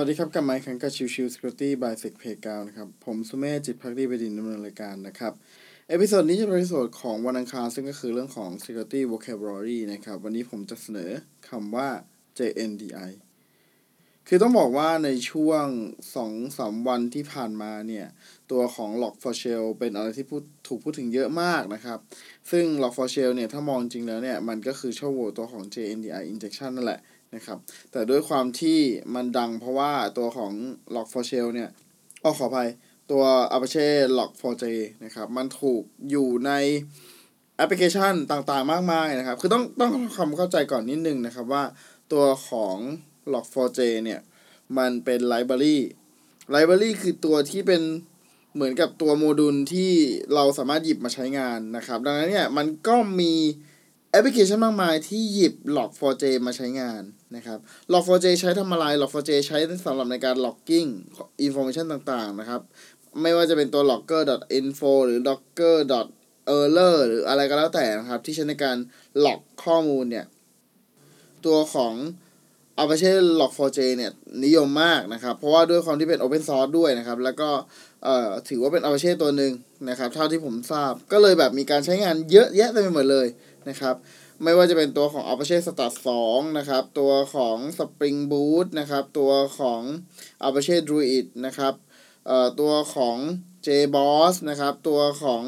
สวัสดีครับกลับมาอีกครั้งกับ Chill Chill Security by SECPlayground นะครับ ผมสุเมธจิตภักดีบดินทร์ดำเนินรายการนะครับ episode นี้จะเป็น episode ของวันอังคารซึ่งก็คือเรื่องของ Security Vocabulary นะครับ วันนี้ผมจะเสนอคำว่า JNDI คือต้องบอกว่าในช่วงสองสามวันที่ผ่านมาเนี่ย ตัวของ Log4Shell เป็นอะไรที่พูดถูกพูดถึงเยอะมากนะครับ ซึ่ง Log4Shell เนี่ย ถ้ามองจริงแล้วเนี่ย มันก็คือช่องโหว่ตัวของ JNDI injection นั่นแหละนะครับ แต่ด้วยความที่มันดังเพราะว่าตัวของ Log4Shell เนี่ยอ้อขออภัยตัว Apache Log4j นะครับ มันถูกอยู่ในแอปพลิเคชันต่างๆ มากมายนะครับ คือต้องต้องทำความเข้าใจก่อนนิดนึงนะครับว่าตัวของ Log4j เนี่ย มันเป็น library library คือตัวที่เป็นเหมือนกับตัวโมดูลที่เราสามารถหยิบมาใช้งานนะครับ ดังนั้นเนี่ยมันก็มีแอปพลิเคชันมากมายที่หยิบ Log4j มาใช้งานนะครับ Log4j ใช้ทำอะไร Log4j ใช้สำหรับในการ logging information ต่างๆนะครับ ไม่ว่าจะเป็นตัว logger.info หรือ logger.error หรืออะไรก็แล้วแต่นะครับ ที่ใช้ในการ log ข้อมูลเนี่ย ตัวของ Apache Log4j เนี่ยนิยมมากนะครับ เพราะว่าด้วยความที่เป็น Open Source ด้วยนะครับ แล้วก็ถือว่าเป็น Apache ตัวหนึ่งนะครับ เท่าที่ผมทราบก็เลยแบบมีการใช้งานเยอะแยะเต็มไปหมดเลยนะครับไม่ว่าจะเป็นตัวของ Apache Start 2 นะครับ ตัวของ Spring Boot นะครับ ตัวของ Apache Druid นะครับตัวของ JBoss นะครับ ตัวของ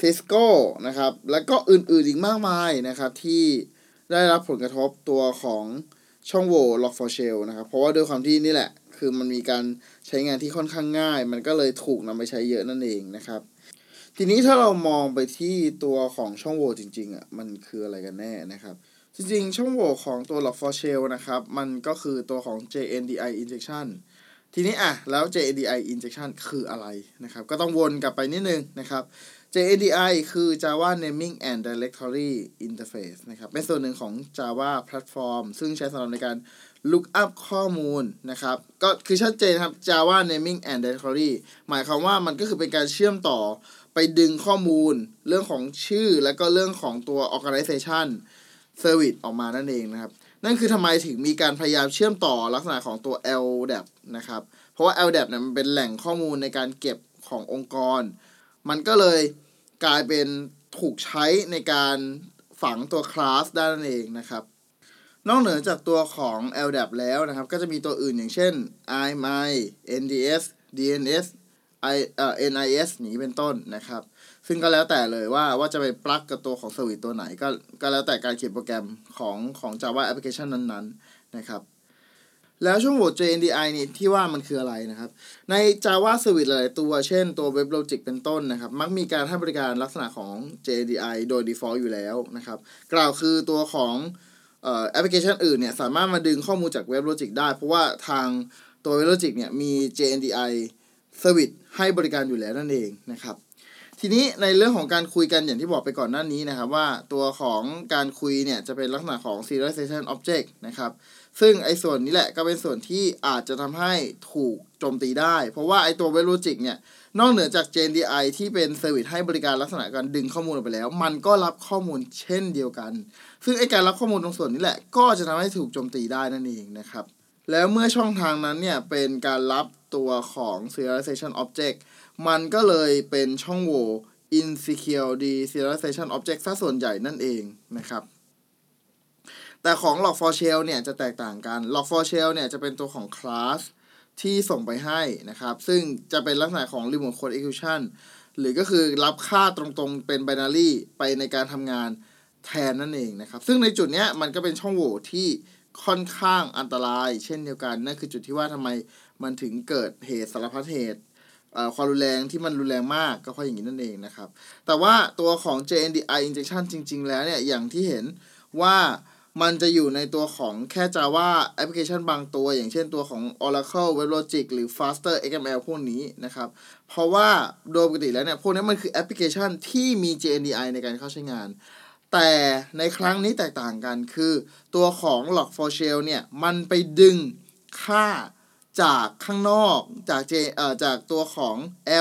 Cisco นะครับ แล้วก็อื่นๆอีกมากมายนะครับ ที่ได้รับผลกระทบตัวของ ช่องโหว่ Log4Shell นะครับ เพราะว่าด้วยความที่นี่แหละ คือมันมีการใช้งานที่ค่อนข้างง่าย มันก็เลยถูกนำไปใช้เยอะนั่นเองนะครับ ทีนี้ถ้าเรามองไปที่ตัวของช่องโหว่จริงๆอะมันคืออะไรกันแน่นะครับจริงๆ ช่องโหว่ของตัว Log4Shell นะครับ มันก็คือตัวของ JNDI injection ทีนี้อะ แล้ว JNDI injection คืออะไรนะครับ ก็ต้องวนกลับไปนิดนึงนะครับ JNDI คือ Java Naming and Directory Interface นะครับ เป็นส่วนหนึ่งของ Java Platform ซึ่งใช้สำหรับในการ look up ข้อมูลนะครับ ก็คือชัดเจนครับ Java Naming and Directory หมายความว่ามันก็คือเป็นการเชื่อมต่อไปดึงข้อมูล เรื่องของชื่อและก็เรื่องของตัว organization service ออกมานั่นเองนะครับ นั่นคือทำไมถึงมีการพยายามเชื่อมต่อลักษณะของตัว LDAP นะครับ เพราะว่า LDAP เนี่ยมันเป็นแหล่งข้อมูลในการเก็บขององค์กร มันก็เลย กลายเป็นถูกใช้ในการฝังตัวคลาสได้นั่นเองนะครับ นอกเหนือจากตัวของ LDAP แล้วนะครับ ก็จะมีตัวอื่นอย่างเช่น IMI NDS DNS I เอ่อ NIS นี้เป็นต้นนะครับ ซึ่งก็แล้วแต่เลยว่าว่าจะไปปลักกับตัวของสวิตตัวไหนก็ก็แล้วแต่การเขียนโปรแกรมของของ Java application นั้นๆนะครับ แล้วช่วงโหว่ JNDI นี่ที่ว่ามันคืออะไรนะครับ ใน Java Service หลายตัว เช่นตัว WebLogic เป็นต้นนะครับ มักมีการให้บริการลักษณะของ JNDI โดย default อยู่แล้วนะครับ กล่าวคือตัวของแอปพลิเคชันอื่นเนี่ย สามารถมาดึงข้อมูลจาก WebLogic ได้ เพราะว่าทางตัว WebLogic เนี่ยมี JNDI Service ให้บริการอยู่แล้วนั่นเองนะครับ ทีนี้ในเรื่องของการคุยกันอย่างที่บอกไปก่อนหน้านี้นะครับ ว่าตัวของการคุยเนี่ยจะเป็นลักษณะของ serialization object นะครับ ซึ่งไอ้ส่วนนี้แหละก็เป็นส่วนที่อาจจะทำให้ถูกโจมตีได้ เพราะว่าไอ้ตัว w e b Logic เนี่ยนอกเหนือจาก JDI ที่เป็นเซอร์วิสให้บริการลักษณะการดึงข้อมูลออกไปแล้ว มันก็รับข้อมูลเช่นเดียวกัน ซึ่งไอ้การรับข้อมูลตรงส่วนนี้แหละ ก็จะทำให้ถูกโจมตีได้นั่นเองนะครับ แล้วเมื่อช่องทางนั้นเนี่ยเป็นการรับ ตัวของ serialization object มันก็เลยเป็นช่องโหว่ insecure deserialization object ซะส่วนใหญ่นั่นเองนะครับ แต่ของ log4shell เนี่ยจะแตกต่างกัน log4shell เนี่ยจะเป็นตัวของ class ที่ส่งไปให้นะครับ ซึ่งจะเป็นลักษณะของ remote code execution หรือก็คือรับค่าตรงๆเป็น binary ไปในการทำงานแทนนั่นเองนะครับ ซึ่งในจุดเนี้ยมันก็เป็นช่องโหว่ที่ค่อนข้างอันตราย เช่นเดียวกัน นั่นคือจุดที่ว่าทำไม มันถึงเกิดเหตุสารพัดเหตุความรุนแรงที่มันรุนแรงมากก็เพราะอย่างนี้นั่นเองนะครับ แต่ว่าตัวของ JNDI injection จริง ๆ แล้วเนี่ย อย่างที่เห็นว่ามันจะอยู่ในตัวของแค่ Java application บางตัว อย่างเช่นตัวของ Oracle WebLogic หรือ Faster XML พวกนี้นะครับ เพราะว่าโดยปกติแล้วเนี่ย พวกนี้มันคือแอปพลิเคชันที่มี JNDI ในการเข้าใช้งาน แต่ในครั้งนี้แตกต่างกันคือตัวของ Log4Shell เนี่ย มันไปดึงค่า จากข้างนอกจากเจเอ่อจากตัวของ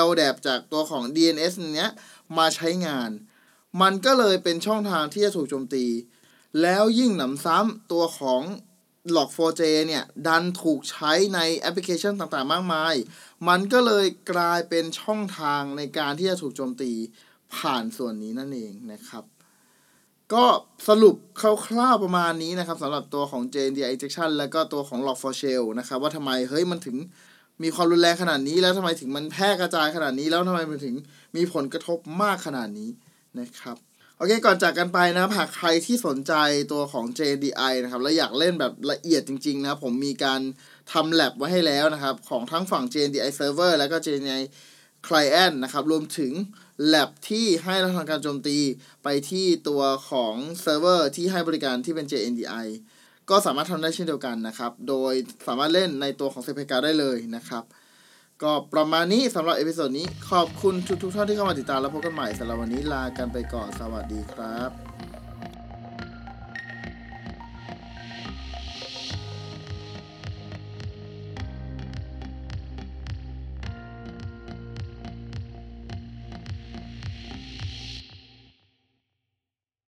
LDAP จากตัวของ DNS เนี้ยมาใช้งาน มันก็เลยเป็นช่องทางที่จะถูกโจมตี แล้วยิ่งหนำซ้ำตัวของ Log4j เนี่ย ดันถูกใช้ในแอปพลิเคชันต่างๆ มากมาย มันก็เลยกลายเป็นช่องทางในการที่จะถูกโจมตีผ่านส่วนนี้นั่นเองนะครับ ก็สรุปคร่าวๆประมาณนี้นะครับสำหรับตัวของ JNDI injection แล้วก็ตัวของ Log4Shell นะครับว่าทำไมเฮ้ยมันถึงมีความรุนแรงขนาดนี้ แล้วทำไมถึงมันแพร่กระจายขนาดนี้ แล้วทำไมมันถึงมีผลกระทบมากขนาดนี้นะครับโอเคก่อนจากกันไปนะหากใครที่สนใจตัวของ JDI นะครับและอยากเล่นแบบละเอียดจริงๆนะครับผมมีการทำ lab ไว้ให้แล้วนะครับ ของทั้งฝั่ง JDI Server แล้วก็ JNDI Client นะครับรวมถึง lab ที่ให้เราทำการโจมตีไปที่ตัวของเซิร์ฟเวอร์ที่ให้บริการที่เป็น JNDI ก็สามารถทำได้เช่นเดียวกันนะครับ โดยสามารถเล่นในตัวของเซฟเพกาได้เลยนะครับ ก็ประมาณนี้สำหรับ episode นี้ขอบคุณทุกๆท่านที่เข้ามาติดตามแล้วพบกันใหม่สำหรับวันนี้ลากันไปก่อนสวัสดีครับ